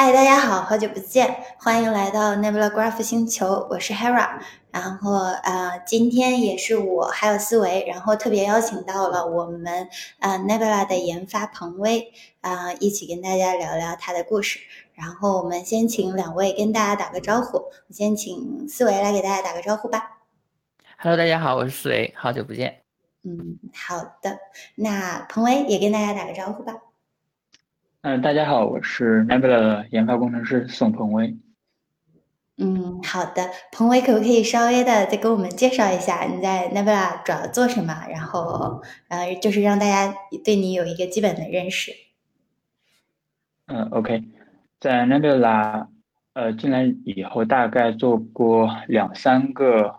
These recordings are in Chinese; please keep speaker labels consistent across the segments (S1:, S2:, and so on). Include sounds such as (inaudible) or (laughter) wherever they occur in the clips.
S1: 嗨，大家好，好久不见，欢迎来到 Nebula Graph 星球，我是 Hera。然后呃，今天也是我还有思维，然后特别邀请到了我们呃 Nebula 的研发彭威啊，一起跟大家聊聊他的故事。然后我们先请两位跟大家打个招呼，先请思维来给大家打个招呼吧。
S2: Hello，大家好，我是思维，好久不见。
S1: 嗯，好的，那彭威也跟大家打个招呼吧。
S3: 嗯，大家好，我是 Nebula 的研发工程师宋鹏威。
S1: 嗯，好的，鹏威可不可以稍微的再给我们介绍一下你在 Nebula 主要做什么？然后，呃，就是让大家对你有一个基本的认识。
S3: 嗯，OK，在 Nebula，呃，进来以后大概做过两三个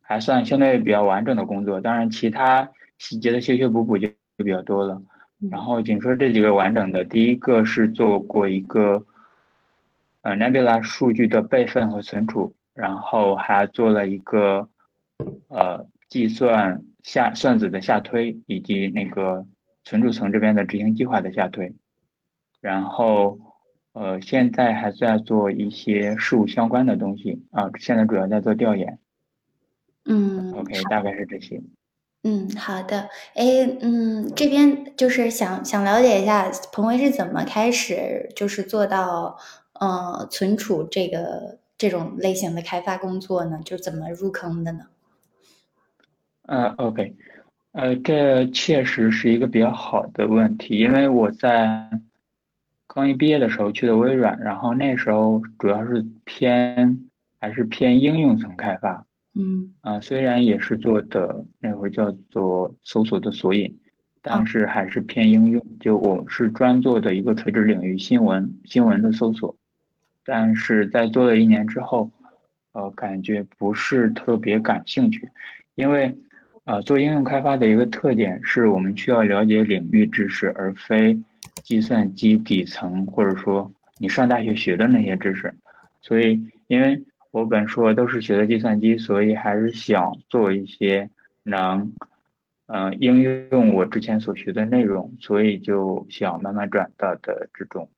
S3: 还算相对比较完整的工作，当然其他细节的修修补补就就比较多了。然后仅说这几个完整的，第一个是做过一个呃 Nebula 数据的备份和存储，然后还做了一个呃计算下算子的下推，以及那个存储层这边的执行计划的下推。然后呃现在还在做一些事务相关的东西啊，现在主要在做调研。
S1: 嗯
S3: ，OK，大概是这些。
S1: 嗯，好的。哎，嗯，这边就是想想了解一下，彭威是怎么开始就是做到呃存储这个这种类型的开发工作呢？就怎么入坑的呢？
S3: 呃，OK，呃，这确实是一个比较好的问题，因为我在刚一毕业的时候去的微软，然后那时候主要是偏还是偏应用层开发。
S1: 嗯
S3: 啊，虽然也是做的那会儿叫做搜索的索引，但是还是偏应用。就我是专做的一个垂直领域新闻新闻的搜索，但是在做了一年之后，呃，感觉不是特别感兴趣，因为呃，做应用开发的一个特点是我们需要了解领域知识，而非计算机底层或者说你上大学学的那些知识，所以因为。我本硕都是学的计算机，所以还是想做一些能，嗯，应用我之前所学的内容，所以就想慢慢转到的这种，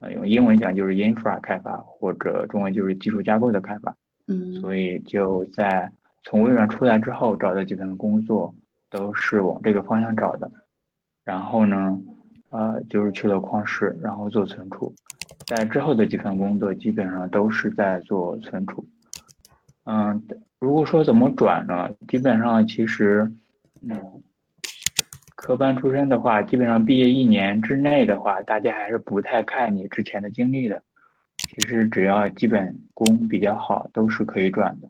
S3: 呃，用英文讲就是 infra 开发，或者中文就是技术架构的开发。
S1: 嗯。
S3: 所以就在从微软出来之后找的几份工作都是往这个方向找的，然后呢，呃，就是去了旷视，然后做存储。在之后的几份工作基本上都是在做存储，嗯，如果说怎么转呢？基本上其实，嗯，科班出身的话，基本上毕业一年之内的话，大家还是不太看你之前的经历的。其实只要基本功比较好，都是可以转的。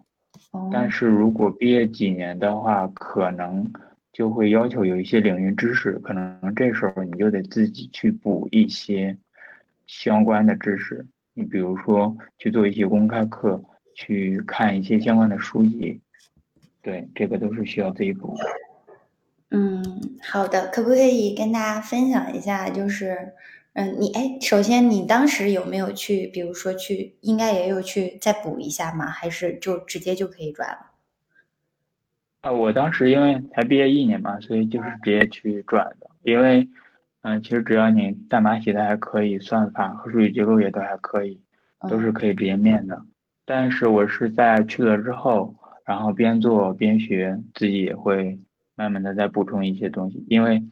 S3: 但是如果毕业几年的话，可能就会要求有一些领域知识，可能这时候你就得自己去补一些。相关的知识，你比如说去做一些公开课，去看一些相关的书籍，对，这个都是需要自己补。
S1: 嗯，好的，可不可以跟大家分享一下？就是，嗯，你哎，首先你当时有没有去，比如说去，应该也有去再补一下吗？还是就直接就可以转了？
S3: 啊，我当时因为才毕业一年嘛，所以就是直接去转的，因为。嗯，其实只要你代码写的还可以，算法和数据结构也都还可以，都是可以直接面的。但是我是在去了之后，然后边做边学，自己也会慢慢的再补充一些东西。因为，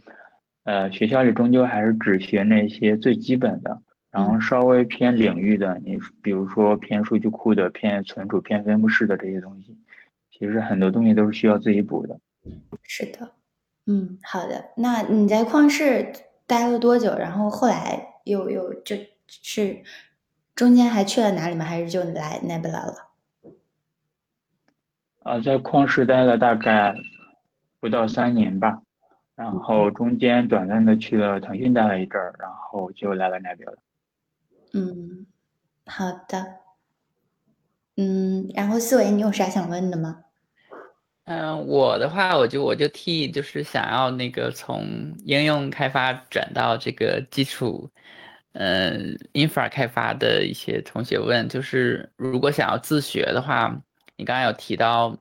S3: 呃，学校里终究还是只学那些最基本的，然后稍微偏领域的，你比如说偏数据库的、偏存储、偏分布式的这些东西，其实很多东西都是需要自己补的。
S1: 是的，嗯，好的。那你在旷世？待了多久？然后后来又又就是中间还去了哪里吗？还是就来 Nebula 了？
S3: 啊，在旷世待了大概不到三年吧，然后中间短暂的去了腾讯待了一阵儿，然后就来了 Nebula。
S1: 嗯，好的。嗯，然后思维，你有啥想问的吗？
S2: 嗯，我的话，我就我就替就是想要那个从应用开发转到这个基础，嗯，infra 开发的一些同学问，就是如果想要自学的话，你刚刚有提到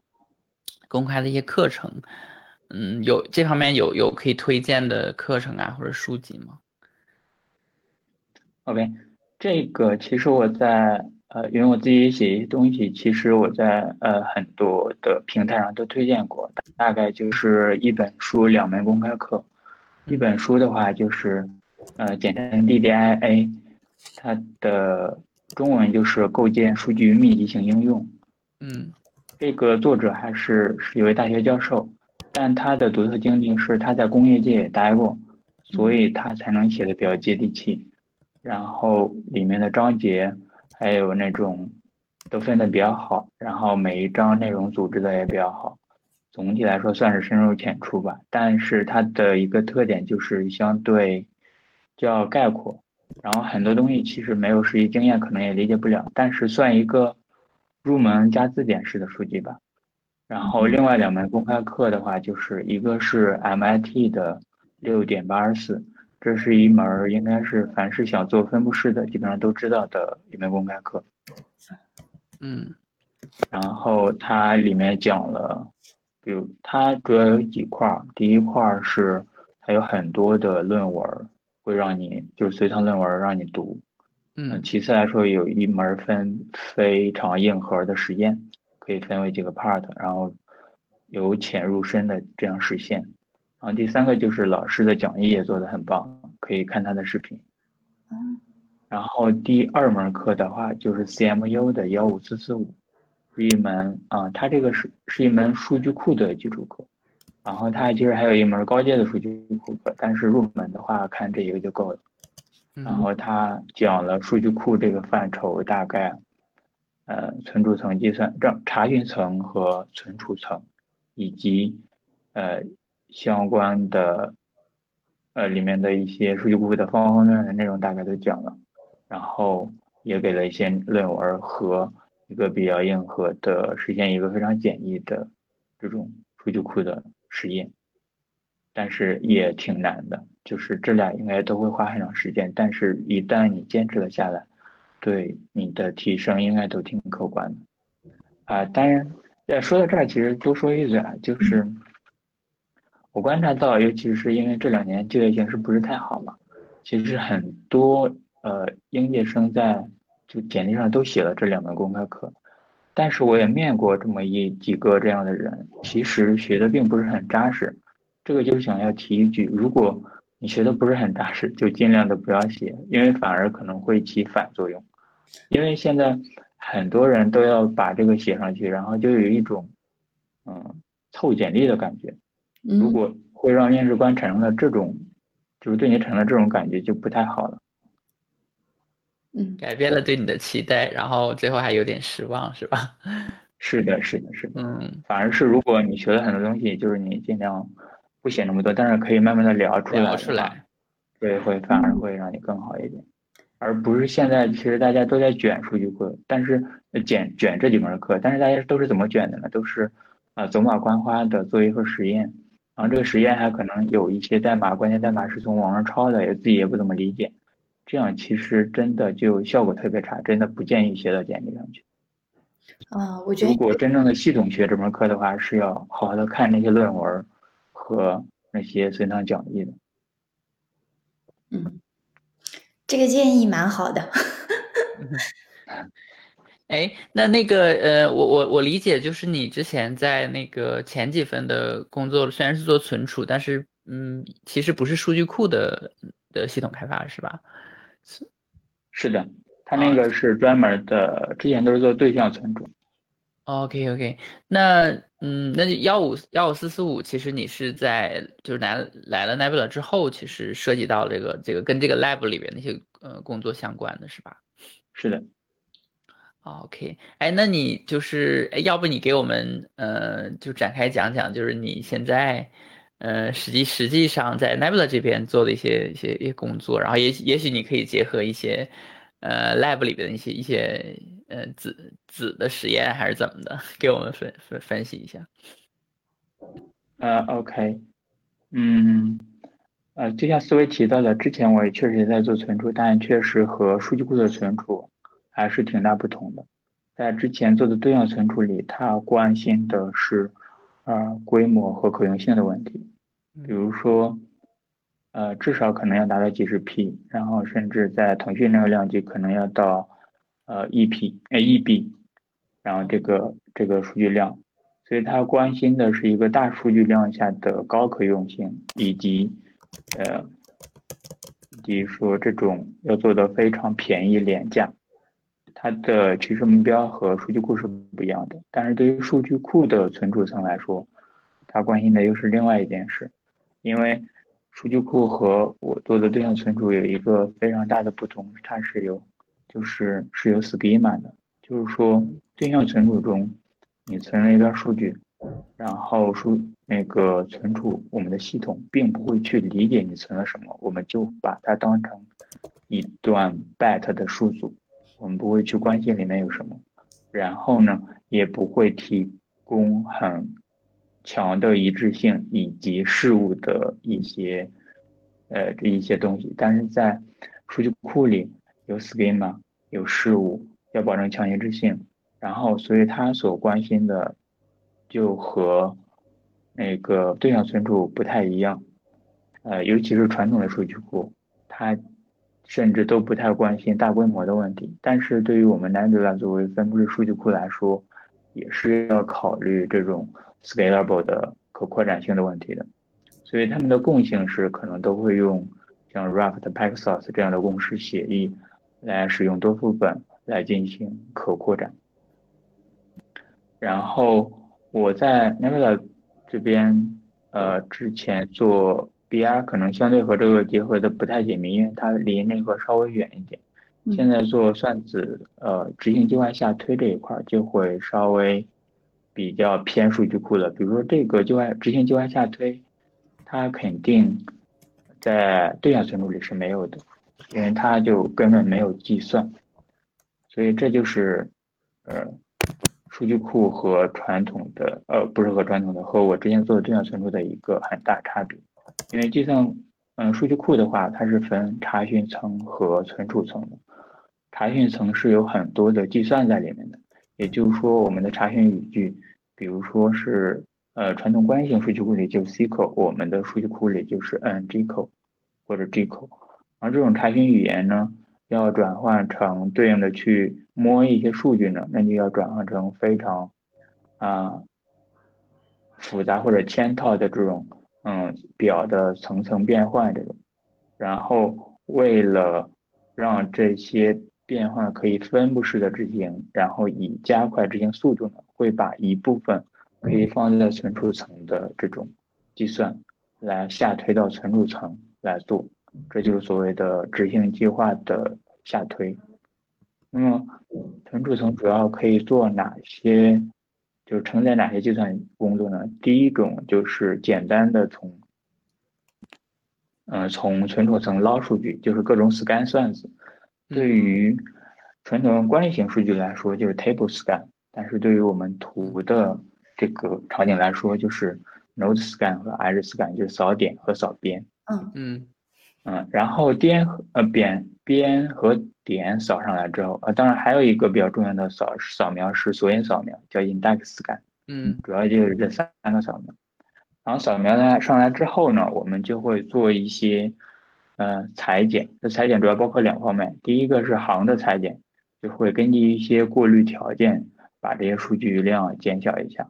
S2: 公开的一些课程，嗯，有这方面有有可以推荐的课程啊或者书籍吗
S3: ？OK，这个其实我在呃，因为我自己写一些东西，其实我在呃很多的平台上都推荐过，大概就是一本书两门公开课。一本书的话就是呃，简称 DDIA，它的中文就是构建数据密集型应用。
S2: 嗯，
S3: 这个作者还是是一位大学教授，但他的独特经历是他在工业界也待过，所以他才能写的比较接地气。然后里面的章节还有那种都分的比较好，然后每一章内容组织的也比较好，总体来说算是深入浅出吧。但是它的一个特点就是相对较概括，然后很多东西其实没有实际经验可能也理解不了，但是算一个入门加字典式的书籍吧。然后另外两门公开课的话，就是一个是 MIT 的六点八十四。这是一门应该是凡是想做分布式的，基本上都知道的一门公开课。
S2: 嗯，
S3: 然后它里面讲了，比如它主要有几块儿，第一块儿是它有很多的论文，会让你就是随堂论文让你读。
S2: 嗯，
S3: 其次来说有一门分非常硬核的实验，可以分为几个 part，然后由浅入深的这样实现。然后第三个就是老师的讲义也做得很棒，可以看他的视频。
S1: 嗯，
S3: 然后第二门课的话就是 CMU 的幺五四四五，是一门啊，它这个是是一门数据库的基础课。然后它其实还有一门高阶的数据库课，但是入门的话看这一个就够了。然后它讲了数据库这个范畴，大概呃存储层、计算、这查询层和存储层，以及呃。相关的，呃，里面的一些数据库的方方面面的内容大概都讲了，然后也给了一些论文和一个比较硬核的实现一个非常简易的这种数据库的实验，但是也挺难的，就是这俩应该都会花很长时间，但是一旦你坚持了下来，对你的提升应该都挺可观的。啊，当然，说到这儿，其实多说一嘴啊，就是。我观察到，尤其是因为这两年就业形势不是太好嘛，其实很多呃应届生在就简历上都写了这两门公开课，但是我也面过这么一几个这样的人，其实学的并不是很扎实。这个就是想要提一句，如果你学的不是很扎实，就尽量的不要写，因为反而可能会起反作用。因为现在很多人都要把这个写上去，然后就有一种嗯凑简历的感觉。如果会让面试官产生了这种，就是对你产生了这种感觉，就不太好了。
S1: 嗯，
S2: 改变了对你的期待，然后最后还有点失望，是吧？(laughs)
S3: 是的，是的，是的。
S2: 嗯，
S3: 反而是如果你学了很多东西，就是你尽量不写那么多，但是可以慢慢的聊出来。
S2: 聊出来。
S3: 对，会反而会让你更好一点，而不是现在其实大家都在卷数据库，但是卷卷这几门课，但是大家都是怎么卷的呢？都是啊走马观花的做一个实验。然后这个实验还可能有一些代码，关键代码是从网上抄的，也自己也不怎么理解，这样其实真的就效果特别差，真的不建议写到简历上去。
S1: 啊，我觉得
S3: 如果真正的系统学这门课的话，是要好好的看那些论文和那些随堂讲义的。
S1: 嗯，这个建议蛮好的。(laughs)
S2: 哎，那那个呃，我我我理解，就是你之前在那个前几份的工作，虽然是做存储，但是嗯，其实不是数据库的的系统开发，是吧？
S3: 是是的，他那个是专门的，之前都是做对象存储。
S2: OK OK，那嗯，那幺五幺五四四五，其实你是在就是来来了 Nebula 之后，其实涉及到这个这个跟这个 lab 里边那些呃工作相关的是吧？
S3: 是的。
S2: OK，哎，那你就是，哎，要不你给我们，呃，就展开讲讲，就是你现在，呃，实际实际上在 Nebula 这边做的一些一些一些工作，然后也也许你可以结合一些，呃，Lab 里边的一些一些，呃，子子的实验还是怎么的，给我们分分分析一下。
S3: 呃，OK，嗯，呃，就像思维提到的，之前我也确实也在做存储，但确实和数据库的存储。还是挺大不同的，在之前做的对象存储里，它关心的是，呃，规模和可用性的问题。比如说，呃，至少可能要达到几十 P，然后甚至在腾讯那个量级可能要到呃一 P 哎一 B，然后这个这个数据量，所以他关心的是一个大数据量下的高可用性，以及呃以及说这种要做的非常便宜廉价，它的其实目标和数据库是不一样的，但是对于数据库的存储层来说，它关心的又是另外一件事，因为。数据库和我做的对象存储有一个非常大的不同，它是有，就是是有 schema 的，就是说对象存储中，你存了一段数据，然后数那个存储我们的系统并不会去理解你存了什么，我们就把它当成一段 byte 的数组，我们不会去关心里面有什么，然后呢，也不会提供很。强的一致性以及事物的一些，呃，这一些东西，但是在数据库里有 schema，有事物，要保证强一致性，然后，所以它所关心的就和那个对象存储不太一样，呃，尤其是传统的数据库，它甚至都不太关心大规模的问题，但是对于我们 Nebula 作为分布式数据库来说，也是要考虑这种。scalable 的可扩展性的问题的，所以它们的共性是可能都会用像 Raft、Paxos 这样的公式协议来使用多副本来进行可扩展。然后我在 Nebula 这边，呃，之前做 BR 可能相对和这个结合的不太紧密，因为它离那个稍微远一点。现在做算子，呃，执行计划下推这一块就会稍微。比较偏数据库的，比如说这个计划执行计划下推，它肯定在对象存储里是没有的，因为它就根本没有计算，所以这就是呃数据库和传统的呃不是和传统的和我之前做的对象存储的一个很大差别，因为计算嗯数据库的话，它是分查询层和存储层的，查询层是有很多的计算在里面的，也就是说我们的查询语句。比如说是呃传统关系型数据库里就 SQL，我们的数据库里就是 NGCL 或者 GCL，而这种查询语言呢，要转换成对应的去摸一些数据呢，那就要转换成非常啊复杂或者嵌套的这种嗯表的层层变换这种，然后为了让这些变换可以分布式的执行，然后以加快执行速度呢。会把一部分可以放在存储层的这种计算，来下推到存储层来做，这就是所谓的执行计划的下推。那么存储层主要可以做哪些，就是承载哪些计算工作呢？第一种就是简单的从，嗯，从存储层捞数据，就是各种 scan 算子。对于传统关联型数据来说，就是 table scan。但是对于我们图的这个场景来说，就是 node scan 和 edge scan，就是扫点和扫边。
S1: 嗯
S2: 嗯
S3: 嗯，然后边呃边边和点扫上来之后，呃，当然还有一个比较重要的扫扫描是索引扫描，叫 index scan。
S2: 嗯，
S3: 主要就是这三个扫描。然后扫描呢上来之后呢，我们就会做一些呃裁剪。这裁剪主要包括两方面，第一个是行的裁剪，就会根据一些过滤条件。把这些数据量减小一下，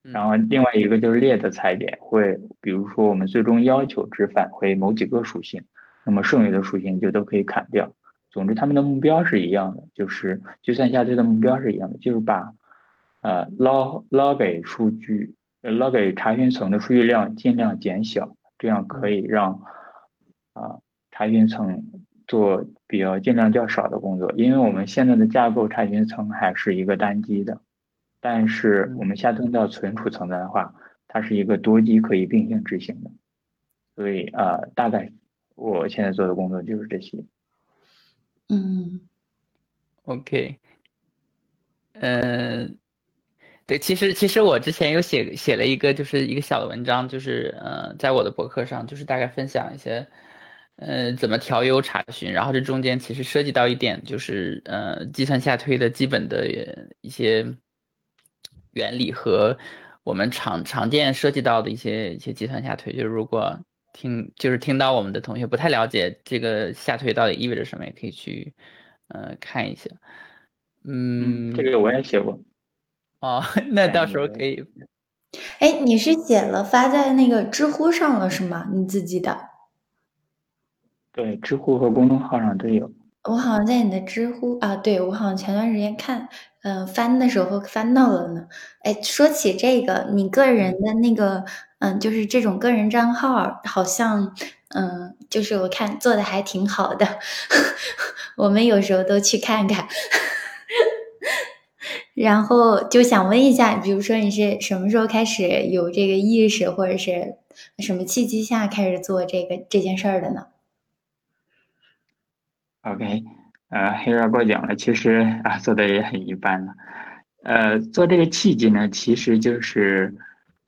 S3: 然后另外一个就是列的裁剪，会比如说我们最终要求只返回某几个属性，那么剩余的属性就都可以砍掉。总之，他们的目标是一样的，就是计算下推的目标是一样的，就是把呃捞捞给数据捞给查询层的数据量尽量减小，这样可以让啊查询层。做比较尽量较少的工作，因为我们现在的架构查询层还是一个单机的，但是我们下蹲到存储层的话，它是一个多机可以并行执行的，所以呃，大概我现在做的工作就是这些。
S1: 嗯
S2: ，OK，嗯，对，其实其实我之前有写写了一个就是一个小的文章，就是呃，在我的博客上，就是大概分享一些。呃，怎么调优查询？然后这中间其实涉及到一点，就是呃，计算下推的基本的一些原理和我们常常见涉及到的一些一些计算下推。就是如果听就是听到我们的同学不太了解这个下推到底意味着什么，也可以去呃看一下。嗯，
S3: 这个我也写过。
S2: 哦，(laughs) 那到时候可以。
S1: 哎，你是写了发在那个知乎上了是吗？你自己的？
S3: 对，知乎和公众号上都有。
S1: 我好像在你的知乎啊，对我好像前段时间看，嗯，翻的时候翻到了呢。哎，说起这个，你个人的那个，嗯，就是这种个人账号，好像，嗯，就是我看做的还挺好的，(laughs) 我们有时候都去看看。然后就想问一下，比如说你是什么时候开始有这个意识，或者是什么契机下开始做这个这件事儿的呢
S3: ？OK，呃，黑人过奖了，其实啊做的也很一般了。呃，做这个契机呢，其实就是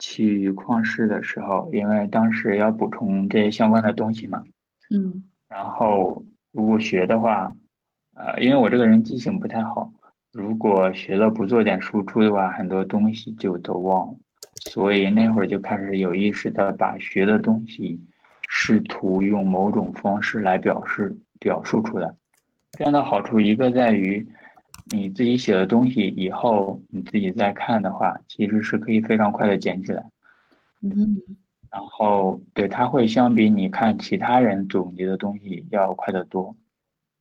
S3: 去旷视的时候，因为当时要补充这些相关的东西嘛。
S1: 嗯。
S3: 然后如果学的话，呃，因为我这个人记性不太好，如果学了不做点输出的话，很多东西就都忘了。所以那会儿就开始有意识的把学的东西试图用某种方式来表示。表述出来，这样的好处一个在于，你自己写的东西以后你自己再看的话，其实是可以非常快的捡起来。
S1: 嗯，
S3: 然后对它会相比你看其他人总结的东西要快得多。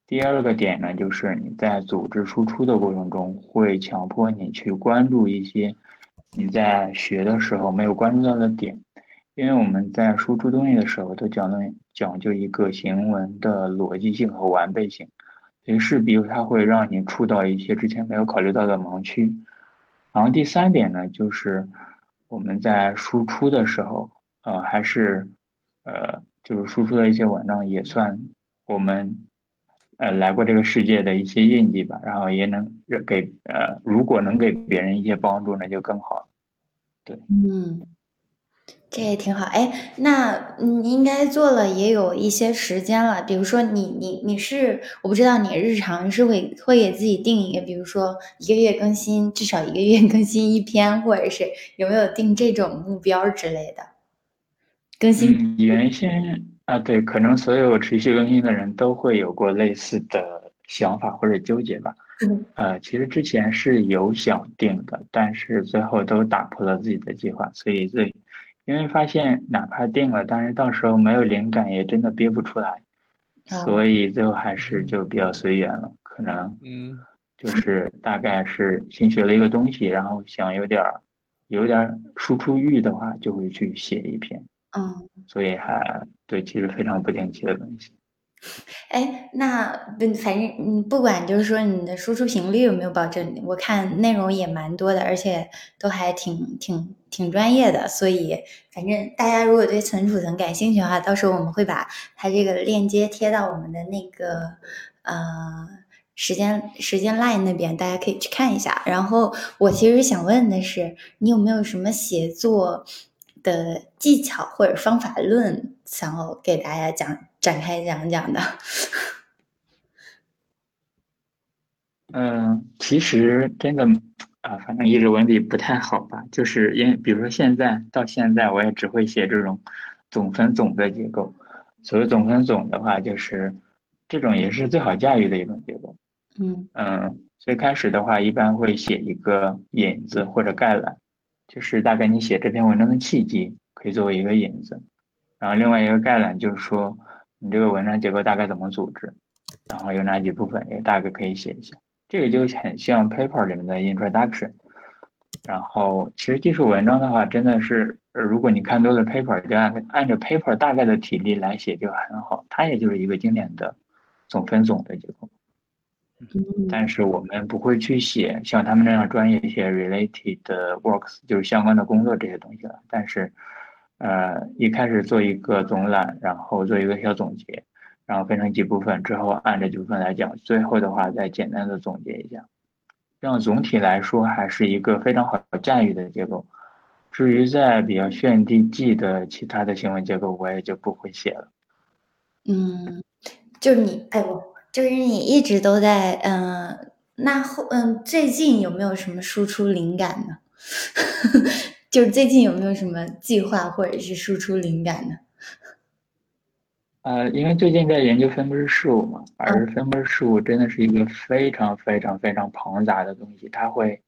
S3: 第二个点呢，就是你在组织输出的过程中，会强迫你去关注一些你在学的时候没有关注到的点。因为我们在输出东西的时候，都讲究讲究一个行文的逻辑性和完备性，所以势必它会让你触到一些之前没有考虑到的盲区。然后第三点呢，就是我们在输出的时候，呃，还是呃，就是输出的一些文章也算我们呃来过这个世界的一些印记吧。然后也能给呃，如果能给别人一些帮助，那就更好。对，
S1: 嗯。这也挺好，哎，那你应该做了也有一些时间了。比如说，你你你是，我不知道你日常是会会给自己定一个，比如说一个月更新至少一个月更新一篇，或者是有没有定这种目标之类的？更新
S3: 原先啊，对，可能所有持续更新的人都会有过类似的想法或者纠结吧。
S1: 嗯，
S3: 呃，其实之前是有想定的，但是最后都打破了自己的计划，所以最。因为发现哪怕定了，但是到时候没有灵感，也真的憋不出来，所以最后还是就比较随缘了。可能，
S2: 嗯，
S3: 就是大概是新学了一个东西，然后想有点儿有点儿输出欲的话，就会去写一篇。
S1: 嗯，
S3: 所以还对，其实非常不定期的东西。
S1: 哎，那反正你不管就是说你的输出频率有没有保证，我看内容也蛮多的，而且都还挺挺挺专业的，所以反正大家如果对存储层感兴趣的话，到时候我们会把它这个链接贴到我们的那个呃时间时间 line 那边，大家可以去看一下。然后我其实想问的是，你有没有什么写作的技巧或者方法论，想要给大家讲？展开讲讲的，
S3: 嗯，其实真的啊，反正一直文笔不太好吧，就是因为比如说现在到现在，我也只会写这种总分总的结构。所谓总分总的话，就是这种也是最好驾驭的一种结构。
S1: 嗯
S3: 嗯，最开始的话，一般会写一个引子或者概览，就是大概你写这篇文章的契机，可以作为一个引子。然后另外一个概览就是说。你这个文章结构大概怎么组织？然后有哪几部分也大概可以写一下。这个就很像 paper 里面的 introduction。然后其实技术文章的话，真的是如果你看多了 paper，就按按照 paper 大概的体例来写就很好。它也就是一个经典的总分总的结构。但是我们不会去写像他们那样专业一些 related works，就是相关的工作这些东西了。但是。呃，一开始做一个总览，然后做一个小总结，然后分成几部分之后，按这几部分来讲，最后的话再简单的总结一下。这样总体来说还是一个非常好驾驭的结构。至于在比较炫地记的其他的行为结构，我也就不会写了。
S1: 嗯，就是你，哎，我就是你一直都在，嗯，那后，嗯，最近有没有什么输出灵感呢？(laughs) 就是最近有没有什么计划或者是输出灵感呢？(laughs)
S3: 呃，因为最近在研究分布式事物嘛，而分布式事物真的是一个非常非常非常庞杂的东西，它会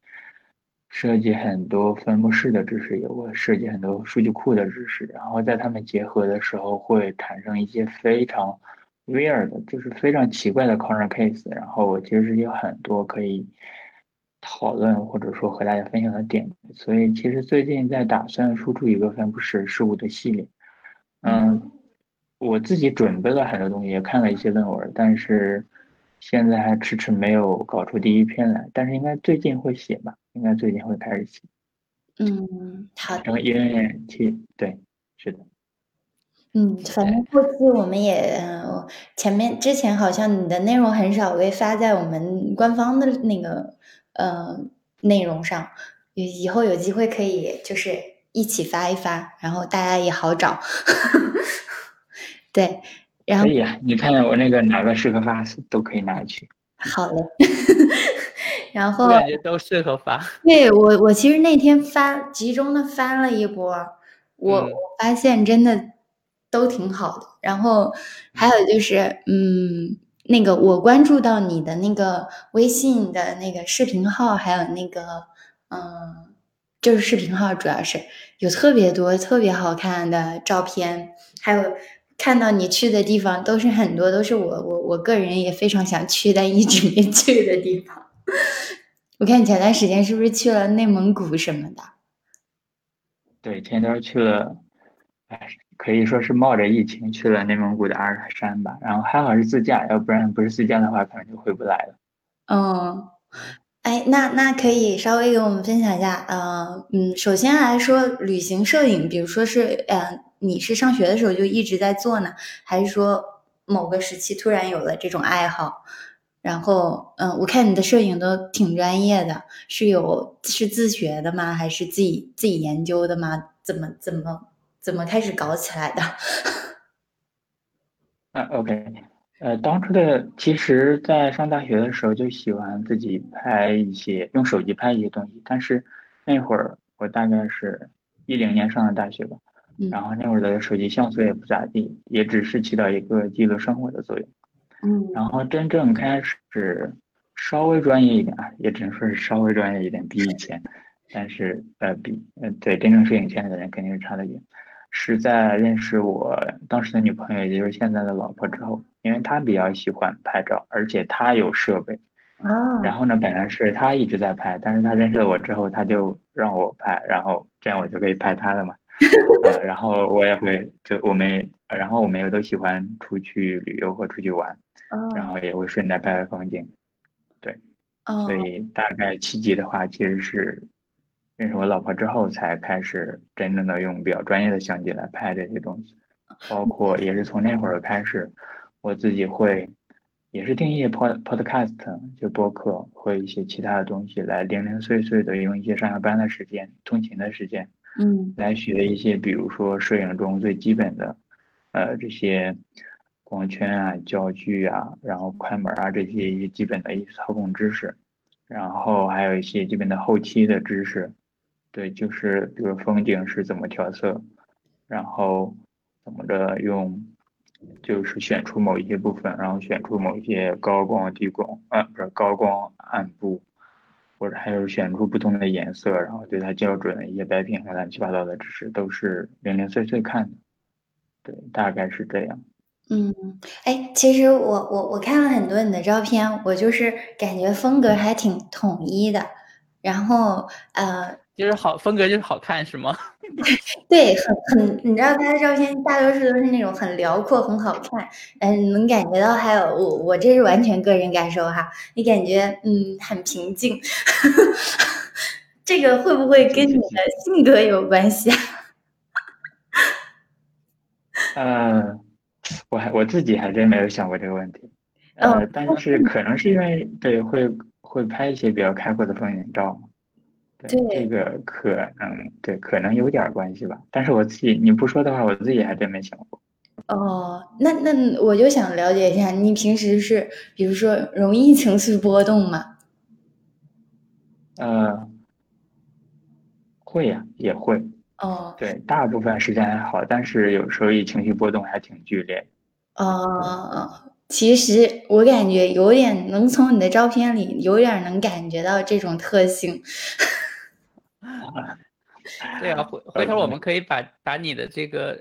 S3: 涉及很多分布式的知识，也会涉及很多数据库的知识，然后在它们结合的时候会产生一些非常 weird 的，就是非常奇怪的 corner case，然后我其实有很多可以讨论或者说和大家分享的点，所以其实最近在打算输出一个分布式事物的系列，嗯。我自己准备了很多东西，也看了一些论文，但是现在还迟迟没有搞出第一篇来。但是应该最近会写吧？应该最近会开始写。
S1: 嗯，好。
S3: 然后因为其对，是的。
S1: 嗯，反正后期我们也前面之前好像你的内容很少被发在我们官方的那个呃内容上，以以后有机会可以就是一起发一发，然后大家也好找。(laughs) 对，然后
S3: 可以啊，你看看我那个哪个适合发，都可以拿去。
S1: 好嘞，(laughs) 然后
S2: 感觉都适合发。
S1: 对我，我其实那天发集中的翻了一波，我我发现真的都挺好的。然后还有就是，嗯，那个我关注到你的那个微信的那个视频号，还有那个，嗯，就是视频号主要是有特别多特别好看的照片，还有。看到你去的地方都是很多，都是我我我个人也非常想去但一直没去的地方。(laughs) 我看你前段时间是不是去了内蒙古什么的？
S3: 对，前段去了，哎，可以说是冒着疫情去了内蒙古的阿尔山吧。然后还好是自驾，要不然不是自驾的话，可能就回不来了。
S1: 嗯，哎，那那可以稍微给我们分享一下，呃，嗯，首先来说旅行摄影，比如说是，嗯。你是上学的时候就一直在做呢，还是说某个时期突然有了这种爱好？然后，嗯，我看你的摄影都挺专业的，是有是自学的吗？还是自己自己研究的吗？怎么怎么怎么开始搞起来的？(laughs)
S3: 啊，OK，呃，当初的其实，在上大学的时候就喜欢自己拍一些用手机拍一些东西，但是那会儿我大概是一零年上的大学吧。然后那会儿的手机像素也不咋地，也只是起到一个记录生活的作用。
S1: 嗯，
S3: 然后真正开始稍微专业一点啊，也只能说是稍微专业一点，比以前，但是呃比呃对真正摄影圈里的人肯定是差得远。是在认识我当时的女朋友，也就是现在的老婆之后，因为她比较喜欢拍照，而且她有设备。
S1: 哦。
S3: 然后呢，本来是她一直在拍，但是她认识了我之后，她就让我拍，然后这样我就可以拍她的嘛。(laughs) 呃，然后我也会，就我们，然后我们也都喜欢出去旅游或出去玩，然后也会顺带拍拍风景，对，所以大概七级的话，其实是认识我老婆之后才开始真正的用比较专业的相机来拍这些东西，包括也是从那会儿开始，我自己会也是定义 pod podcast 就播客或一些其他的东西来零零碎碎的用一些上下班的时间、通勤的时间。
S1: 嗯，
S3: 来学一些，比如说摄影中最基本的，呃，这些光圈啊、焦距啊，然后快门啊这些一些基本的一些操控知识，然后还有一些基本的后期的知识，对，就是比如风景是怎么调色，然后怎么着用，就是选出某一些部分，然后选出某一些高光、低光，啊，不是高光暗部。或者还有选出不同的颜色，然后对它校准一些白平衡乱七八糟的知识都是零零碎碎看的，对，大概是这样。
S1: 嗯，哎，其实我我我看了很多你的照片，我就是感觉风格还挺统一的，然后呃。
S2: 就是好风格，就是好看，是吗？(laughs)
S1: 对，很很，你知道他的照片大多数都是那种很辽阔、很好看，嗯，能感觉到。还有我，我这是完全个人感受哈，你感觉嗯很平静，(laughs) 这个会不会跟你的性格有关系啊？(laughs)
S3: 呃，我还我自己还真没有想过这个问题，呃，但是可能是因为对会会拍一些比较开阔的风景照。对这个可能对可能有点关系吧，但是我自己你不说的话，我自己还真没想过。
S1: 哦，那那我就想了解一下，你平时是比如说容易情绪波动吗？
S3: 呃，会呀，也会。
S1: 哦，
S3: 对，大部分时间还好，但是有时候一情绪波动还挺剧烈。
S1: 哦，其实我感觉有点能从你的照片里有点能感觉到这种特性。(laughs)
S2: 对啊，回回头我们可以把把你的这个，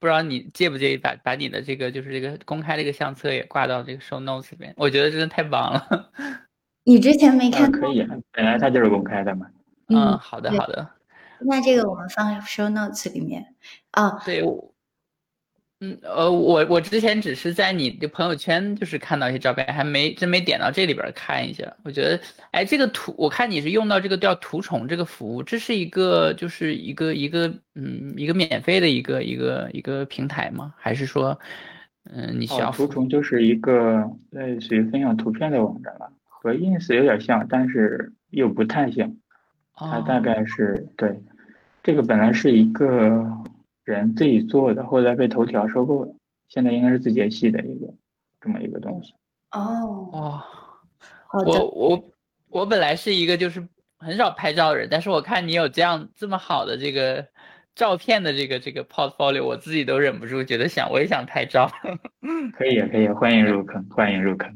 S2: 不知道你介不介意把把你的这个就是这个公开这个相册也挂到这个 show notes 里面？我觉得真的太棒了。(laughs)
S1: 你之前没看？
S3: 可以，本来它就是公开的嘛。
S2: 嗯，好的好的。
S1: 那这个我们放 show notes 里面啊。
S2: 对。嗯呃，我我之前只是在你的朋友圈就是看到一些照片，还没真没点到这里边看一下。我觉得，哎，这个图我看你是用到这个叫图虫这个服务，这是一个就是一个一个嗯一个免费的一个一个一个平台吗？还是说嗯你需要？
S3: 图虫就是一个类似于分享图片的网站吧，和 ins 有点像，但是又不太像。它大概是对，这个本来是一个。人自己做的，后来被头条收购了，现在应该是字节系的一个这么一个东西。
S1: 哦，
S2: 哦，我我我本来是一个就是很少拍照的人，但是我看你有这样这么好的这个照片的这个这个 portfolio，我自己都忍不住觉得想我也想拍照。(laughs)
S3: 可以可以，欢迎入坑，欢迎入坑，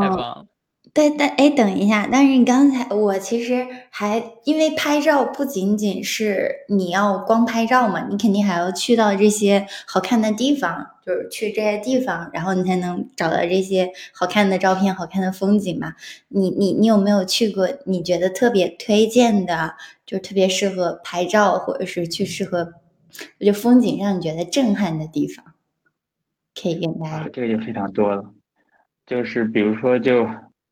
S2: 太棒了。
S1: 但但哎，等一下！但是你刚才我其实还因为拍照不仅仅是你要光拍照嘛，你肯定还要去到这些好看的地方，就是去这些地方，然后你才能找到这些好看的照片、好看的风景嘛。你你你有没有去过？你觉得特别推荐的，就特别适合拍照，或者是去适合就风景让你觉得震撼的地方？可以跟大家。
S3: 这个就非常多了，就是比如说就。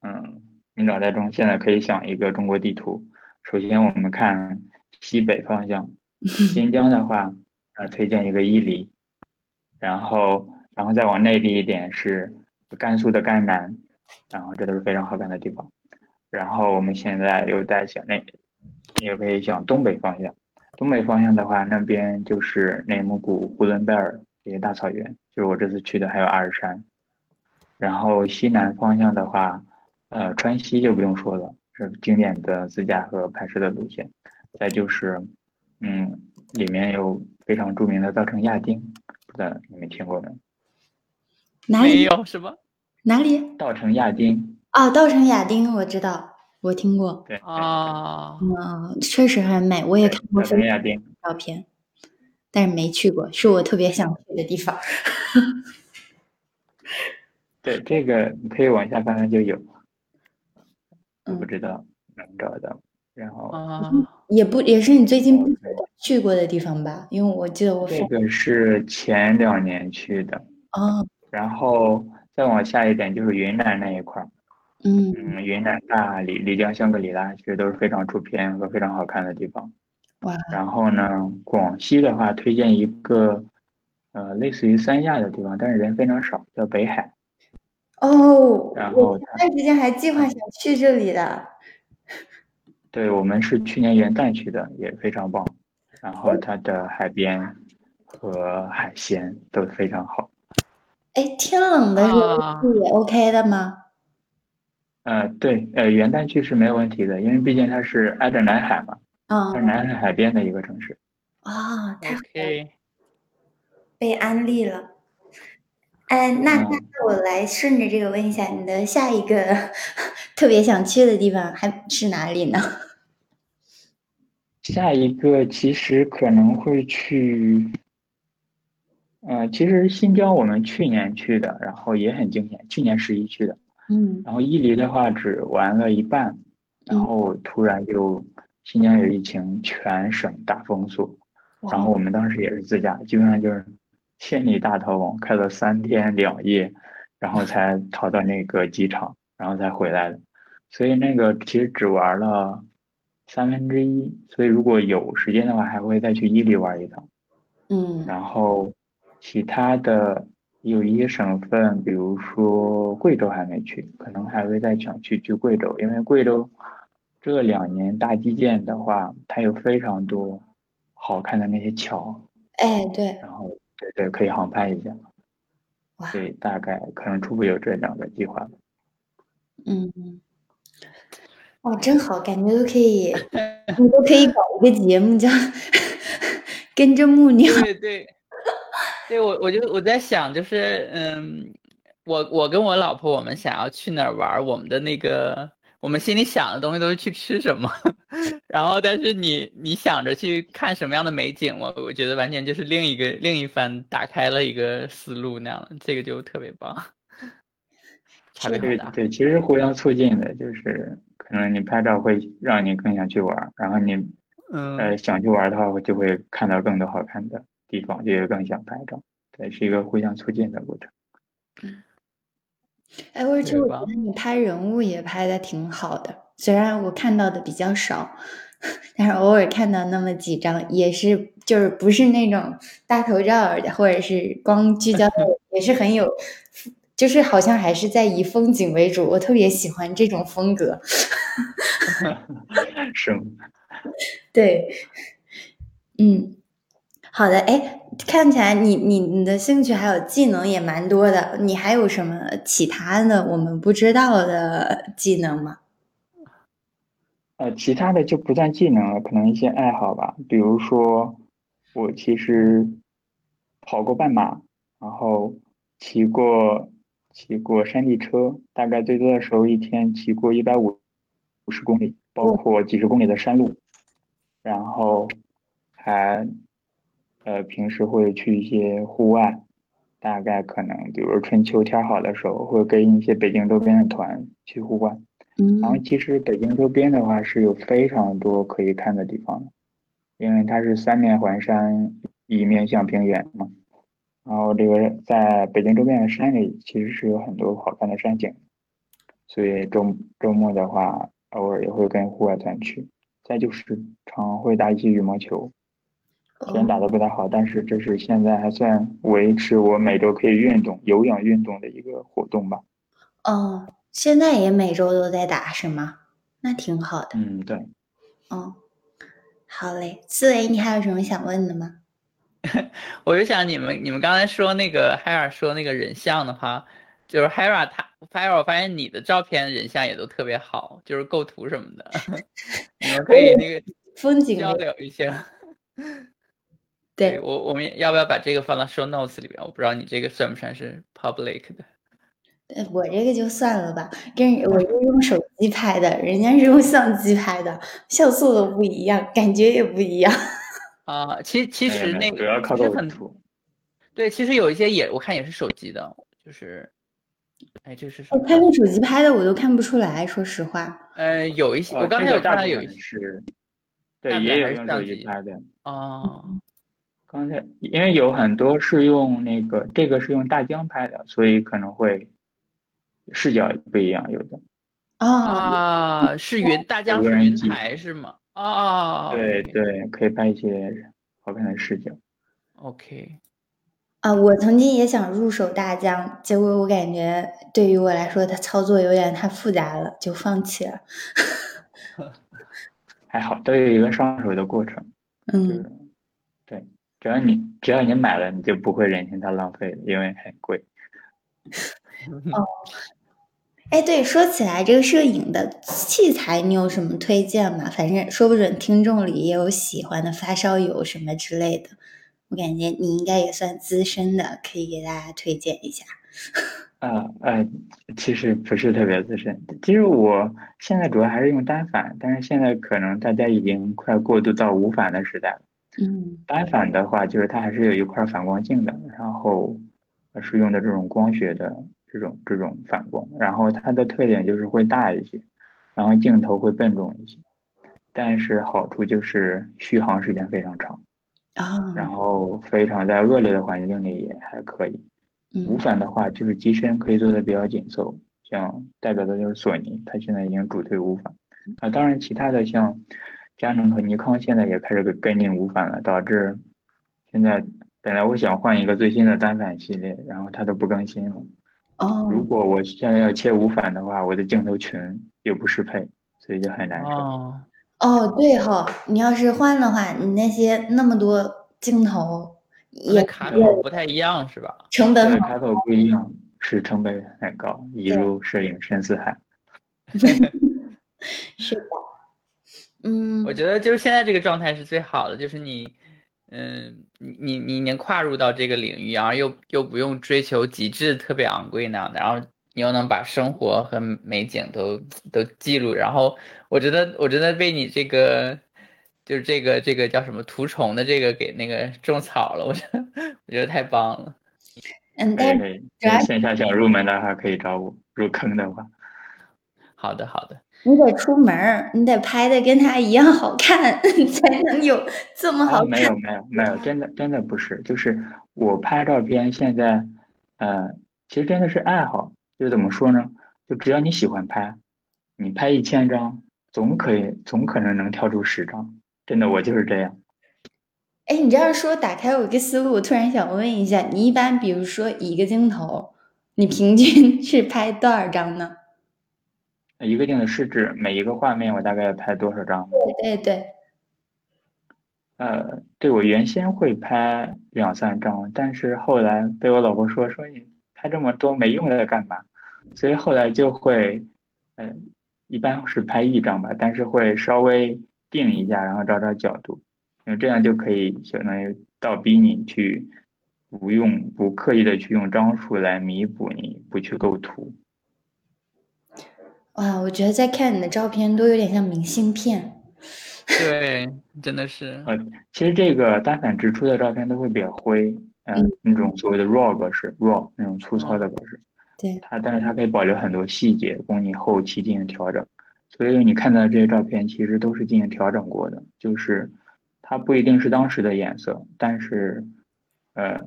S3: 嗯，你脑袋中现在可以想一个中国地图。首先，我们看西北方向，新疆的话，呃，推荐一个伊犁。然后，然后再往内地一点是甘肃的甘南，然后这都是非常好看的地方。然后我们现在又在想内，也可以想东北方向。东北方向的话，那边就是内蒙古呼伦贝尔这些大草原，就是我这次去的，还有阿尔山。然后西南方向的话。呃，川西就不用说了，是经典的自驾和拍摄的路线。再就是，嗯，里面有非常著名的稻城亚丁，不知道你们听过没？
S1: 哪里
S2: 有什么？
S1: 哪里？
S3: 稻城亚丁。
S1: 啊，稻城亚丁我知道，我听过。
S3: 对
S2: 啊，
S1: 嗯，确实很美，我也看过
S3: 稻城亚丁
S1: 照片，但是没去过，是我特别想去的地方。(laughs)
S3: 对，这个你可以往下翻翻就有。不知道能找到，然后
S1: 也不也是你最近去过的地方吧？因为我记得我
S3: 这个是前两年去的
S1: 哦。
S3: 然后再往下一点就是云南那一块儿，
S1: 嗯
S3: 嗯，云南大理、丽江、香格里拉其实都是非常出片和非常好看的地方。
S1: 哇！
S3: 然后呢，广西的话推荐一个呃类似于三亚的地方，但是人非常少，叫北海。
S1: 哦，
S3: 然后
S1: 前段时间还计划想去这里的。
S3: 对，我们是去年元旦去的，也非常棒。然后它的海边和海鲜都非常好。
S1: 哎，天冷的时候去也 OK 的吗？
S3: 呃，对，呃，元旦去是没有问题的，因为毕竟它是挨着南海嘛，
S1: 嗯，
S3: 是南海海边的一个城市。
S1: 啊，太好
S2: 了，
S1: 被安利了。哎，那那我来顺着这个问一下，你的下一个 (laughs) 特别想去的地方还是哪里呢？(laughs)
S3: 下一个其实可能会去，呃，其实新疆我们去年去的，然后也很惊险，去年十一去的，
S1: 嗯，
S3: 然后伊犁的话只玩了一半，然后突然就新疆有疫情，全省大封锁，然后我们当时也是自驾，基本上就是。千里大逃亡，开了三天两夜，然后 (laughs) 才逃到那个机场，然后才回来的。所以那个其实只玩了三分之一。所以如果有时间的话，还会再去伊犁玩一趟。
S1: 嗯。
S3: 然后其他的有一些省份，比如说贵州还没去，可能还会再想去去贵州，因为贵州这两年大基建的话，它有非常多好看的那些桥。
S1: 哎，对。
S3: 然后。对对，可以航拍一下。所以大概可能初步有这两个计划。
S1: 嗯，哇，真好，感觉都可以，(laughs) 你都可以搞一个节目叫 (laughs)《跟着木鸟》。
S2: 对对，对我，我就我在想，就是嗯，我我跟我老婆，我们想要去哪儿玩，我们的那个，我们心里想的东西都是去吃什么，(laughs) 然后但是你你想着去看什么样的美景，我我觉得完全就是另一个另一番打开了一个思路那样，这个就特别棒。差别
S3: 对
S2: 大。
S3: 对，其实互相促进的，就是可能你拍照会让你更想去玩，然后你
S2: 嗯，
S3: 呃想去玩的话，就会看到更多好看的地方，就会更想拍照。对，是一个互相促进的过程。
S1: 哎，而且我觉得你拍人物也拍的挺好的，虽然我看到的比较少，(laughs) 但是偶尔看到那么几张，也是就是不是那种大头照的，或者是光聚焦的，也是很有，就是好像还是在以风景为主，我特别喜欢这种风格。(laughs)
S3: 是吗？(laughs)
S1: 对，嗯，好的，哎，看起来你你你的兴趣还有技能也蛮多的，你还有什么其他的我们不知道的技能吗？
S3: 呃，其他的就不算技能了，可能一些爱好吧。比如说，我其实跑过半马，然后骑过骑过山地车，大概最多的时候一天骑过一百五五十公里，包括几十公里的山路。然后还呃平时会去一些户外，大概可能比如春秋天好的时候，会跟一些北京周边的团去户外。
S1: 嗯
S3: 然后其实北京周边的话是有非常多可以看的地方的，因为它是三面环山，一面向平原嘛。然后这个在北京周边的山里，其实是有很多好看的山景，所以周周末的话，偶尔也会跟户外团去。再就是常会打一些羽毛球，虽然打的不太好，但是这是现在还算维持我每周可以运动、有氧运动的一个活动吧。
S1: 哦，现在也每周都在打是吗？那挺好的。
S3: 嗯，对。
S1: 哦，好嘞，思维，你还有什么想问的吗？(laughs)
S2: 我就想你们你们刚才说那个 Hera 说那个人像的话，就是 Hera 他 Hera，我发现你的照片人像也都特别好，就是构图什么的，(laughs) 你们可以那个
S1: 风景
S2: 交流一下。
S1: 对，
S2: 我我们要不要把这个放到 show notes 里边？我不知道你这个算不算是 public 的。
S1: 呃我这个就算了吧，跟我是用手机拍的，人家是用相机拍的，像素都不一样，感觉也不一样。
S2: 啊，其其
S3: 没有
S2: 实那个
S3: 主要靠
S2: 其实很
S3: 构图。
S2: 对，其实有一些也我看也是手机的，就是，哎，这是什么？
S1: 我看用手机拍的，我都看不出来，说实话。
S2: 呃，有一些
S3: 呃
S2: 我刚才有看到有一些
S3: 分是，对，也有用手
S2: 机
S3: 拍的。
S2: 哦，
S3: 刚才因为有很多是用那个，这个是用大疆拍的，所以可能会视角不一样，有的。
S1: 哦，
S2: 啊，是云大疆是云
S3: 无人机
S2: 台是吗？哦，
S3: 对对，可以拍一些好看的视角。
S2: ，OK，
S1: 啊，我曾经也想入手大疆，结果我感觉对于我来说，它操作有点太复杂了，就放弃了。(laughs)
S3: 还好，都有一个上手的过程。
S1: 嗯，
S3: 只要你只要你买了，你就不会忍心它浪费，因为很贵。(laughs)
S1: 哦哎，对，说起来这个摄影的器材，你有什么推荐吗？反正说不准听众里也有喜欢的发烧友什么之类的，我感觉你应该也算资深的，可以给大家推荐一下。(laughs)
S3: 啊呃，其实不是特别资深。其实我现在主要还是用单反，但是现在可能大家已经快过渡到无反的时代了。
S1: 嗯
S3: 单反的话，就是它还是有一块反光镜的，然后呃是用的这种光学的这种这种反光，然后它的特点就是会大一些，然后镜头会笨重一些，但是好处就是续航时间非常长，
S1: 啊，
S3: 然后非常在恶劣的环境里也还可以。无
S1: 嗯
S3: 反的话，就是机身可以做的比较紧凑，像代表的就是索尼，它现在已经主推无反啊。当然，其他的像佳能和尼康现在也开始跟跟进无反了，导致现在本来我想换一个最新的单反系列，然后它都不更新了。如
S1: 哦
S3: 果我现在要切无反的话，我的镜头群又不适配，所以就很难受。
S2: 哦，
S1: 哦，对哈、你要是换的话，你那些那么多镜头也
S2: 那卡口不太一样是吧？
S3: 对，
S1: 成本很
S3: 卡口不一样，是成本很高，一入摄影深似海。(laughs)
S1: 是的，嗯
S2: 我觉得就是现在这个状态是最好的，就是你嗯，你你你能跨入到这个领域，然后又又不用追求极致特别昂贵那样的，然后你又能把生活和美景都都记录，然后我觉得我觉得被你这个就是这个这个叫什么图虫的这个给那个种草了，我觉得我觉得太棒了。
S1: 嗯，但
S3: 对，线下想入门的话可以找我，入坑的话。
S2: 好的，好的。
S1: 你得出门你得拍的跟他一样好看，(laughs) 才能有这么好看。
S3: 没有，没有，没有，真的，真的不是。就是我拍照片，现在，呃，其实真的是爱好。就怎么说呢？就只要你喜欢拍，你拍一千张，总可以，总可能能挑出十张。真的，我就是这样。
S1: 哎，你这样说打开我一个思路，我突然想问一下，你一般比如说一个镜头，你平均 (laughs) 是拍多少张呢？
S3: 一个定的是指每一个画面我大概要拍多少张？
S1: 对对对。
S3: 呃，对我原先会拍两三张，但是后来被我老婆说说你拍这么多没用的干嘛？所以后来就会，呃，一般是拍一张吧，但是会稍微定一下，然后找找角度，因为这样就可以相当于倒逼你去不用不刻意的去用张数来弥补你不去构图。
S1: 哇，我觉得在看你的照片都有点像明信片。
S2: 对，(laughs) 真的是。
S3: 呃，其实这个单反直出的照片都会比较灰，嗯，那种所谓的 RAW 格式，RAW 那种粗糙的格式。
S1: 对。
S3: 它，但是它可以保留很多细节，供你后期进行调整。所以你看到的这些照片，其实都是进行调整过的，就是它不一定是当时的颜色，但是，呃，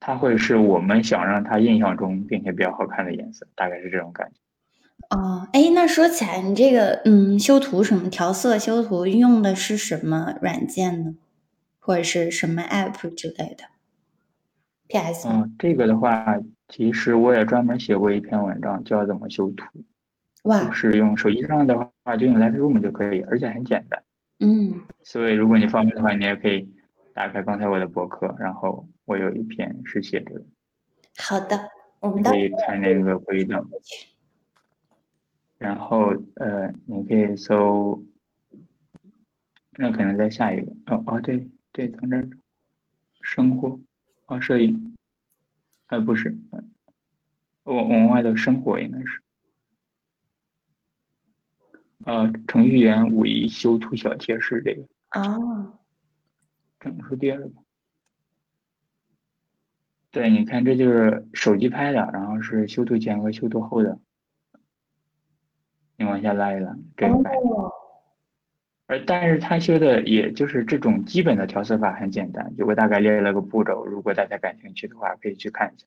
S3: 它会是我们想让它印象中并且比较好看的颜色，大概是这种感觉。
S1: 哦，哎，那说起来，你这个嗯，修图什么调色、修图用的是什么软件呢？或者是什么 app 之类的？P.S.
S3: 嗯，这个的话，其实我也专门写过一篇文章，叫怎么修图。
S1: 哇！
S3: 就是用手机上的话，就用 Lightroom 就可以，而且很简单。
S1: 嗯。
S3: 所以，如果你方便的话，你也可以打开刚才我的博客，然后我有一篇是写这个。
S1: 好的，我们
S3: 可以看那个回灯。然后，呃，你可以搜，那可能在下一个，哦哦，对对，从这儿，生活，哦，摄影，呃，不是，我文外的生活应该是，呃，程序员五一修图小贴士这个，
S1: 哦，
S3: 可能是第二个，对，你看这就是手机拍的，然后是修图前和修图后的。你往下拉一拉，这个白。而但是他修的也就是这种基本的调色法很简单，就我大概列了个步骤，如果大家感兴趣的话，可以去看一下，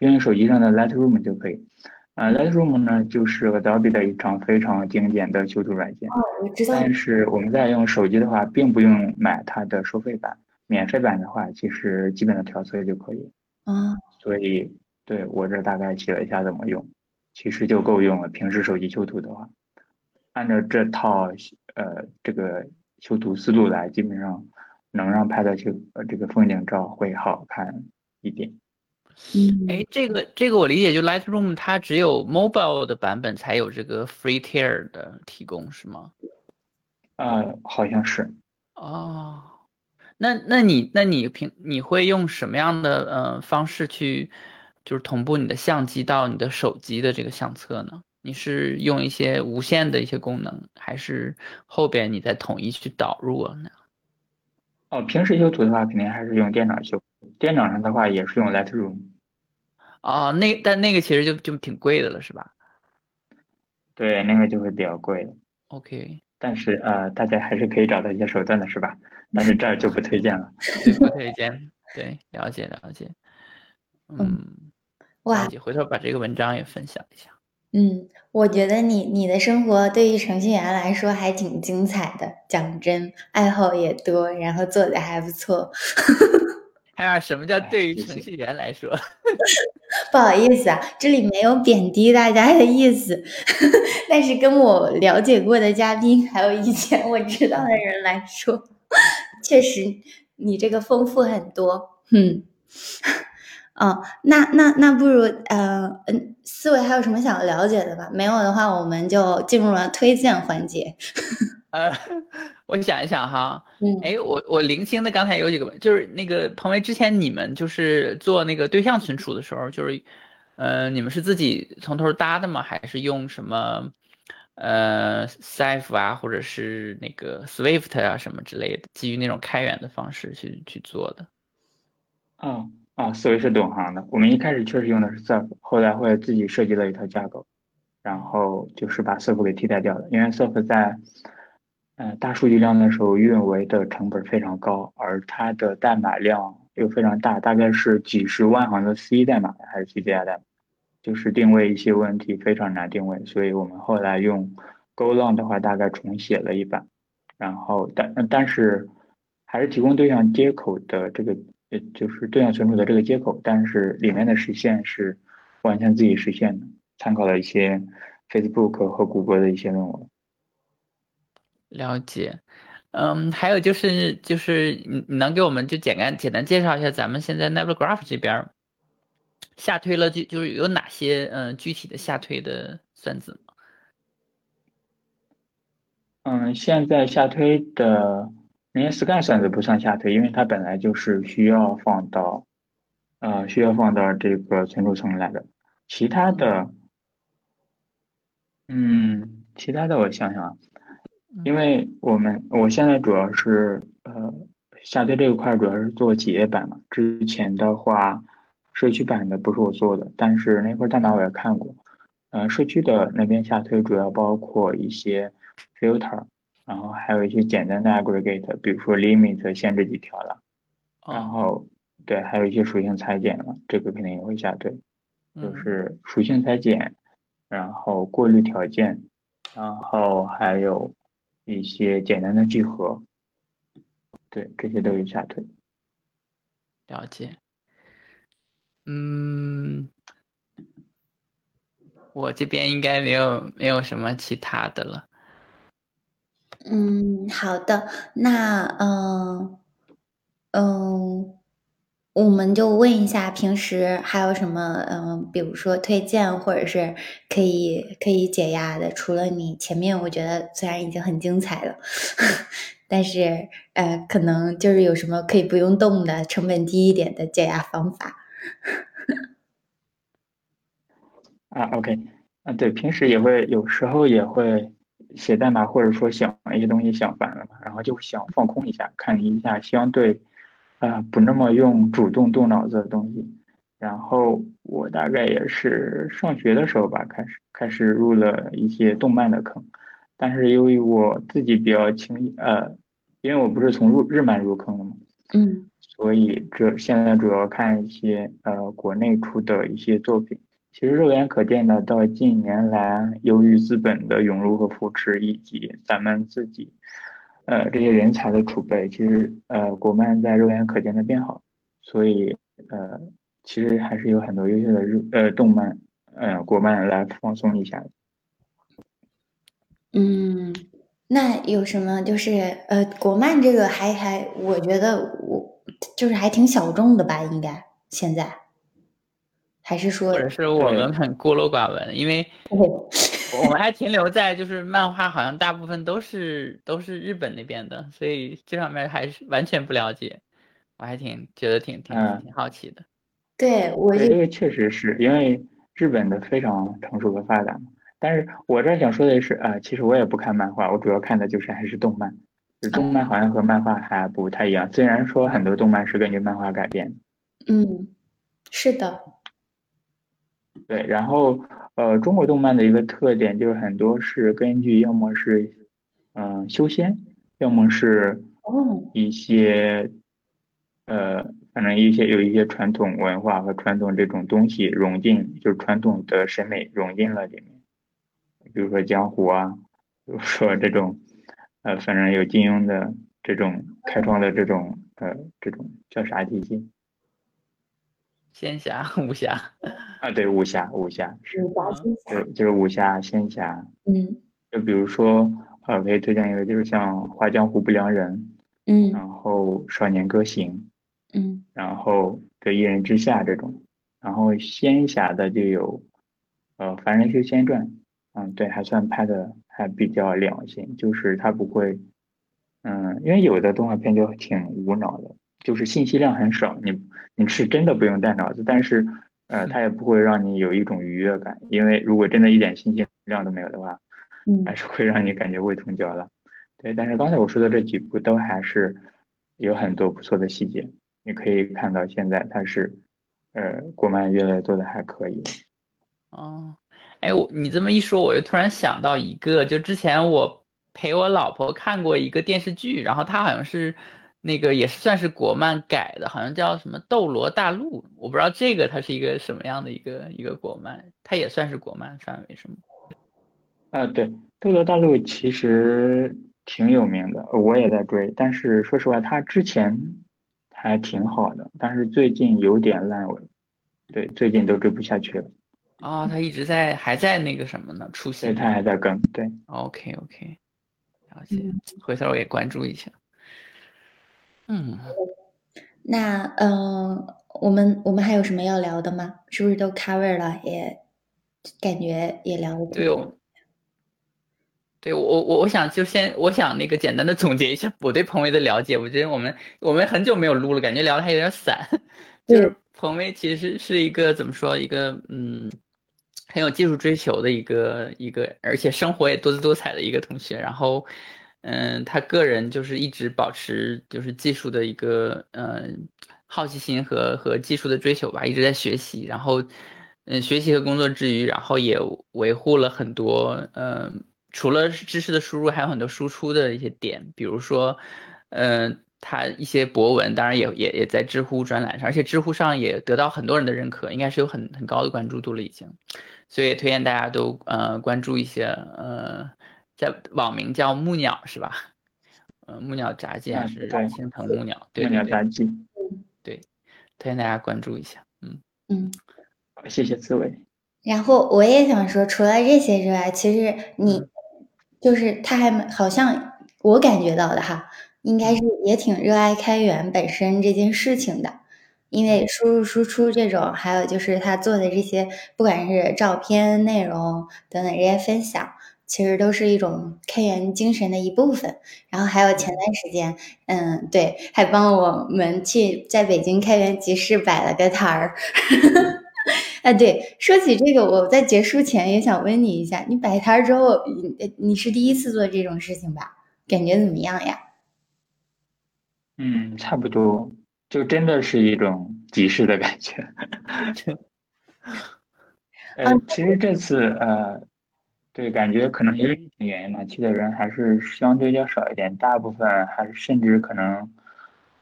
S3: 用手机上的 Lightroom 就可以。啊，Lightroom 呢就是 Adobe 的一场非常经典的修图软件。
S1: 哦，我知道。
S3: 但是我们在用手机的话，并不用买它的收费版，免费版的话，其实基本的调色就可以。
S1: 啊。
S3: 所以，对我这大概写了一下怎么用。其实就够用了。平时手机修图的话，按照这套呃这个修图思路来，基本上能让拍的修呃这个风景照会好看一点。
S1: 嗯，
S2: 哎，这个这个我理解，就 Lightroom 它只有 mobile 的版本才有这个 free tier 的提供，是吗？
S3: 呃，好像是。
S2: 哦，那那你那你平你会用什么样的呃方式去？就是同步你的相机到你的手机的这个相册呢？你是用一些无线的一些功能，还是后边你再统一去导入啊？
S3: 哦，平时修图的话，肯定还是用电脑修。电脑上的话，也是用 Lightroom。
S2: 哦，那但那个其实就就挺贵的了，是吧？
S3: 对，那个就会比较贵。
S2: OK。
S3: 但是呃，大家还是可以找到一些手段的，是吧？但是这儿就不推荐了。(laughs)
S2: 不推荐。对，了解了解。嗯。
S1: 哇，
S2: 回头把这个文章也分享一下。
S1: 嗯，我觉得你你的生活对于程序员来说还挺精彩的，讲真，爱好也多，然后做的还不错。(laughs)
S2: 还有什么叫对于程序员来说？(laughs)
S1: 不好意思啊，这里没有贬低大家的意思，(laughs) 但是跟我了解过的嘉宾，还有以前我知道的人来说，确实你这个丰富很多。嗯。哦，那那那不如呃嗯，思维还有什么想了解的吧？没有的话，我们就进入了推荐环节。(laughs)
S2: 呃，我想一想哈，
S1: 嗯，
S2: 哎，我我零星的刚才有几个，就是那个彭威之前你们就是做那个对象存储的时候，就是，呃，你们是自己从头搭的吗？还是用什么，呃，Ceph 啊，或者是那个 Swift 啊什么之类的，基于那种开源的方式去去做的？
S3: 啊啊，思维是懂行的。我们一开始确实用的是 Surf，后来会自己设计了一套架构，然后就是把 Surf 给替代掉了，因为 Surf 在嗯，大数据量的时候，运维的成本非常高，而它的代码量又非常大，大概是几十万行的 C 代码还是 C 加代码，就是定位一些问题非常难定位，所以我们后来用 GoLang 的话，大概重写了一版，然后但但是还是提供对象接口的这个，呃，就是对象存储的这个接口，但是里面的实现是完全自己实现的，参考了一些 Facebook 和谷歌的一些论文。
S2: 了解，嗯，还有就是就是你你能给我们就简单简单介绍一下咱们现在 Nebula Graph 这边下推了就就是有哪些嗯具体的下推的算子吗？
S3: 嗯，现在下推的那些 Scan 算子不算下推，因为它本来就是需要放到呃需要放到这个存储层来的。其他的，嗯，其他的我想想啊。因为我们我现在主要是呃下推这一块主要是做企业版嘛，之前的话社区版的不是我做的，但是那块代码我也看过，呃社区的那边下推主要包括一些 filter，然后还有一些简单的 aggregate，比如说 limit 限制几条了，然后对还有一些属性裁剪了，这个肯定也会下推，就是属性裁剪，然后过滤条件，然后还有。一些简单的聚合，对这些都有下推。
S2: 了解。嗯，我这边应该没有没有什么其他的了。
S1: 嗯，好的，那嗯嗯。我们就问一下，平时还有什么嗯，比如说推荐或者是可以可以解压的？除了你前面，我觉得虽然已经很精彩了，(laughs) 但是呃，可能就是有什么可以不用动的、成本低一点的解压方法。
S3: 啊，OK，啊，对，平时也会有时候也会写代码，或者说想一些东西想烦了嘛，然后就想放空一下，看一下相对。啊，不那么用主动动脑子的东西。然后我大概也是上学的时候吧，开始开始入了一些动漫的坑。但是由于我自己比较轻，呃，因为我不是从入日漫入坑的嘛，
S1: 嗯，
S3: 所以这现在主要看一些呃国内出的一些作品。其实肉眼可见的，到近年来，由于资本的涌入和扶持，以及咱们自己。呃，这些人才的储备，其实呃，国漫在肉眼可见的变好，所以呃，其实还是有很多优秀的日呃动漫，呃，国漫来放松一下。
S1: 嗯，那有什么就是呃，国漫这个还还，我觉得我就是还挺小众的吧，应该现在，还是说，
S2: 或者是我们很孤陋寡闻，因为。(laughs) 我们还停留在就是漫画，好像大部分都是都是日本那边的，所以这方面还是完全不了解。我还挺觉得挺挺挺好奇的。
S1: 对我
S3: 这个确实是因为日本的非常成熟和发达嘛。但是我这想说的是啊，其实我也不看漫画，我主要看的就是还是动漫。动漫好像和漫画还不太一样，虽然说很多动漫是根据漫画改编。
S1: 嗯，是的。
S3: 对，然后。呃，中国动漫的一个特点就是很多是根据要么是，嗯，修仙，要么是一些，呃，反正一些有一些传统文化和传统这种东西融进，就是传统的审美融进了里面。比如说江湖啊，比如说这种，呃，反正有金庸的这种开创的这种，呃，这种叫啥体系？
S2: 仙侠、武侠。
S3: 啊，对，武侠、武侠
S1: 是，对，
S3: 就是武侠、仙侠。
S1: 嗯，
S3: 就比如说，呃，可以推荐一个，就是像《画江湖不良人》，
S1: 嗯，
S3: 然后《少年歌行》，
S1: 嗯，
S3: 然后对《一人之下》这种，然后仙侠的就有，呃，《凡人修仙传》，嗯，对，还算拍的还比较良心，就是它不会，嗯，因为有的动画片就挺无脑的，就是信息量很少，你你是真的不用带脑子，但是呃，它也不会让你有一种愉悦感，因为如果真的一点信息量都没有的话，
S1: 嗯
S3: 还是会让你感觉胃痛焦了。对，但是刚才我说的这几部都还是有很多不错的细节，你可以看到现在它是，呃，国漫越来越做的还可以。
S2: 哦，哎，我你这么一说，我又突然想到一个，就之前我陪我老婆看过一个电视剧，然后她好像是那个也是算是国漫改的，好像叫什么《斗罗大陆》，我不知道这个它是一个什么样的一个一个国漫，它也算是国漫范围是吗？
S3: 啊，对，《斗罗大陆》其实挺有名的，我也在追，但是说实话，它之前还挺好的，但是最近有点烂尾，对，最近都追不下去了。
S2: 哦，它一直在还在那个什么呢？出
S3: 对，
S2: 现。
S3: 它还在更，对。
S2: OK OK，了解
S1: 嗯，
S2: 回头我也关注一下。嗯，
S1: 那嗯、呃我们我们还有什么要聊的吗？是不是都 cover 了？也感觉也聊的
S2: 对哦。对我我我想就先我想那个简单的总结一下我对彭威的了解，我觉得我们我们很久没有录了，感觉聊的还有点散。(laughs) 就是彭威其实是一个怎么说一个嗯很有技术追求的一个一个，而且生活也多姿多彩的一个同学。然后嗯，他个人就是一直保持就是技术的一个嗯好奇心和和技术的追求吧，一直在学习。然后嗯学习和工作之余，然后也维护了很多嗯。除了知识的输入，还有很多输出的一些点，比如说，嗯、他一些博文，当然也也也在知乎专栏上，而且知乎上也得到很多人的认可，应该是有很很高的关注度了已经，所以推荐大家都呃关注一些呃，在网名叫木鸟是吧？嗯，木鸟杂技还
S3: 嗯
S2: 是
S3: 对
S2: 青藤木鸟？对
S3: 木鸟杂技，
S2: 对，推荐大家关注一下，嗯
S1: 嗯。
S3: 好谢谢刺猬。
S1: 然后我也想说，除了这些之外，其实你就是他还蛮好像我感觉到的哈，应该是也挺热爱开源本身这件事情的，因为输入输出这种，还有就是他做的这些，不管是照片、内容等等这些分享，其实都是一种开源精神的一部分。然后还有前段时间，嗯，对，还帮我们去在北京开源集市摆了个摊儿。哎，(laughs) 对，说起这个，我在结束前也想问你一下，你摆摊儿之后，你你是第一次做这种事情吧？感觉怎么样呀？
S3: 嗯，差不多，就真的是一种集市的感觉。(laughs) 呃，其实这次呃，对，感觉可能因为疫情原因嘛，去的人还是相对较少一点，大部分还是甚至可能，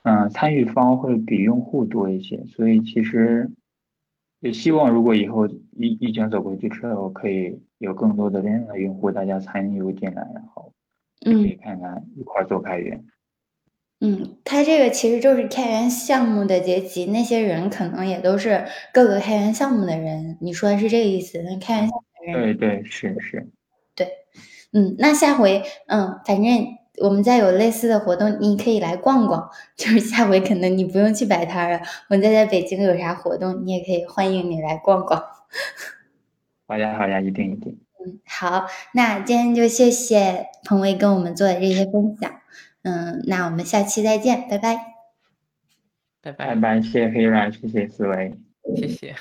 S3: 嗯、参与方会比用户多一些，所以其实也希望如果以后疫疫情走过去之后，可以有更多的真正的用户大家参与进来，然后可
S1: 嗯
S3: 以看看一块儿做开源。
S1: 嗯，它这个其实就是开源项目的结集，那些人可能也都是各个开源项目的人。你说的是这个意思？那开源项目
S3: 对对，是是。
S1: 对嗯，那下回，嗯，反正我们再有类似的活动，你可以来逛逛。就是下回可能你不用去摆摊了，我再在北京有啥活动，你也可以欢迎你来逛逛。(laughs)
S3: 好呀好呀，一定一定。
S1: 嗯，好，那今天就谢谢彭威跟我们做的这些分享。嗯，那我们下期再见，拜拜。
S2: 拜拜，
S3: 拜拜，谢谢黑软，谢谢思维。
S2: 谢谢。